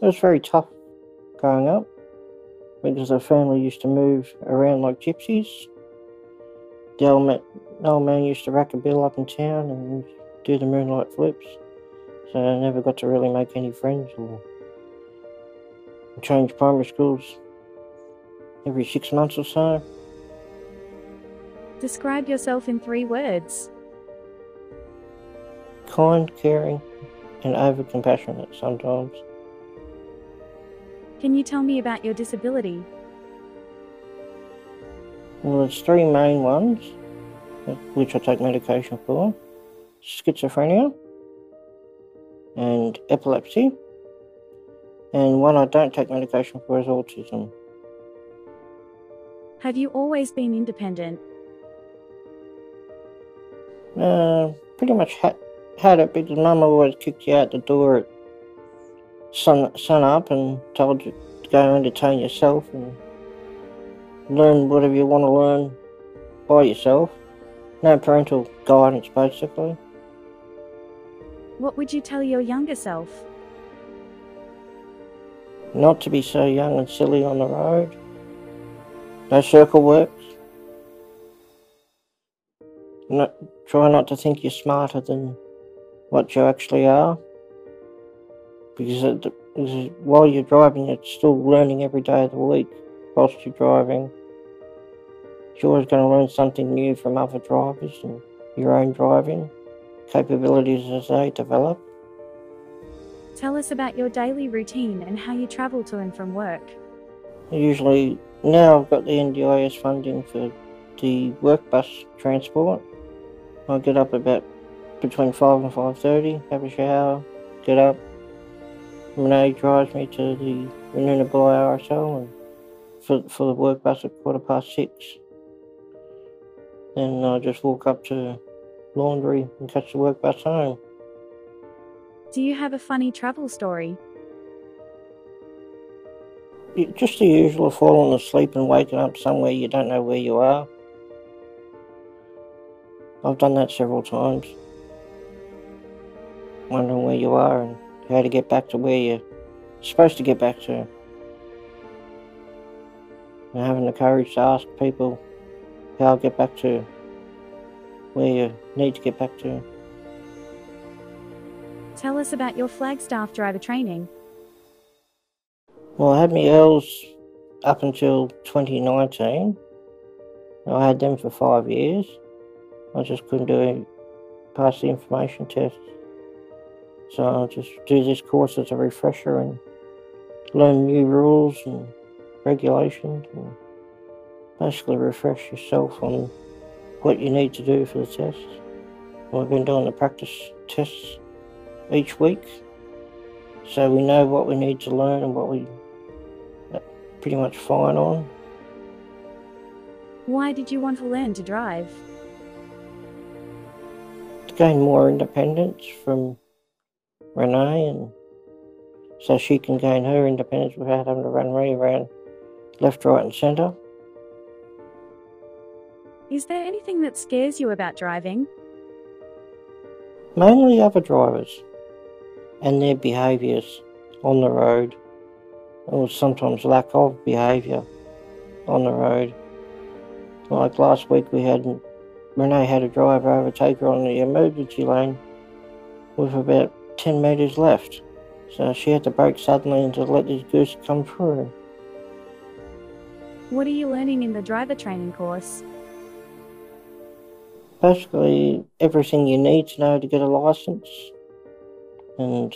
It was very tough growing up because our family used to move around like gypsies. The old man, the old man used to rack a bill up in town and do the moonlight flips. So I never got to really make any friends or change primary schools every six months or so. Describe yourself in three words. Kind, caring, and over compassionate sometimes. Can you tell me about your disability? Well, there's three main ones, which I take medication for schizophrenia and epilepsy, and one I don't take medication for is autism. Have you always been independent? Uh, pretty much had, had it because Mum always kicked you out the door at sun, sun up and told you to go entertain yourself and learn whatever you want to learn by yourself. No parental guidance, basically. What would you tell your younger self? Not to be so young and silly on the road. No circle works. Not, try not to think you're smarter than what you actually are. Because, it, because while you're driving, it's still learning every day of the week whilst you're driving. You're always going to learn something new from other drivers and your own driving capabilities as they develop. Tell us about your daily routine and how you travel to and from work. Usually, now I've got the NDIS funding for the work bus transport. I get up about between 5 and 5.30, have a shower, get up. Renee drives me to the Renuna RSL and for, for the work bus at quarter past six. Then I just walk up to laundry and catch the work bus home. Do you have a funny travel story? Just the usual falling asleep and waking up somewhere you don't know where you are. I've done that several times. Wondering where you are and how to get back to where you're supposed to get back to. And having the courage to ask people how I'll get back to where you need to get back to. Tell us about your Flagstaff driver training. Well, I had my L's up until 2019. I had them for five years. I just couldn't do it pass the information test. So I'll just do this course as a refresher and learn new rules and regulations and basically refresh yourself on what you need to do for the test. We've been doing the practice tests each week so we know what we need to learn and what we pretty much fine on. Why did you want to learn to drive? To gain more independence from Renee and so she can gain her independence without having to run me around left, right and centre. Is there anything that scares you about driving? Mainly other drivers and their behaviours on the road, or sometimes lack of behaviour on the road. Like last week, we had Renee had a driver overtake her on the emergency lane with about 10 metres left. So she had to brake suddenly and to let this goose come through. What are you learning in the driver training course? Basically, everything you need to know to get a license and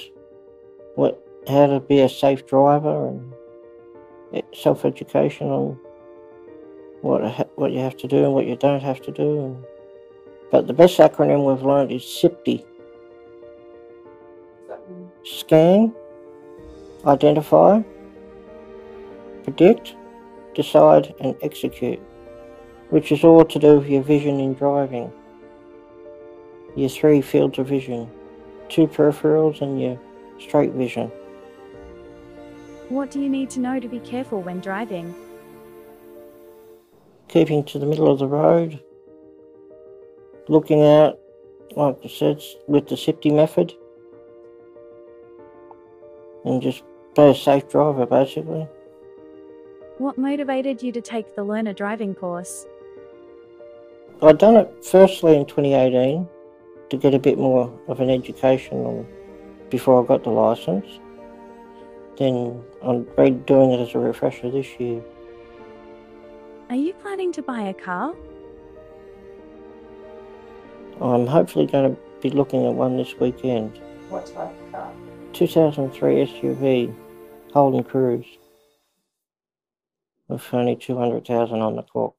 what how to be a safe driver and self education on what what you have to do and what you don't have to do. And, but the best acronym we've learned is SIPDE. Scan, identify, predict, decide, and execute, which is all to do with your vision in driving. Your three fields of vision two peripherals and your straight vision. What do you need to know to be careful when driving? Keeping to the middle of the road, looking out, like I said, with the SIPDE method, and just be a safe driver, basically. What motivated you to take the learner driving course? I'd done it firstly in 2018 to get a bit more of an education on before I got the license. Then I'm redoing it as a refresher this year. Are you planning to buy a car? I'm hopefully going to be looking at one this weekend. What type of car? 2003 SUV Holden Cruze with only 200,000 on the clock.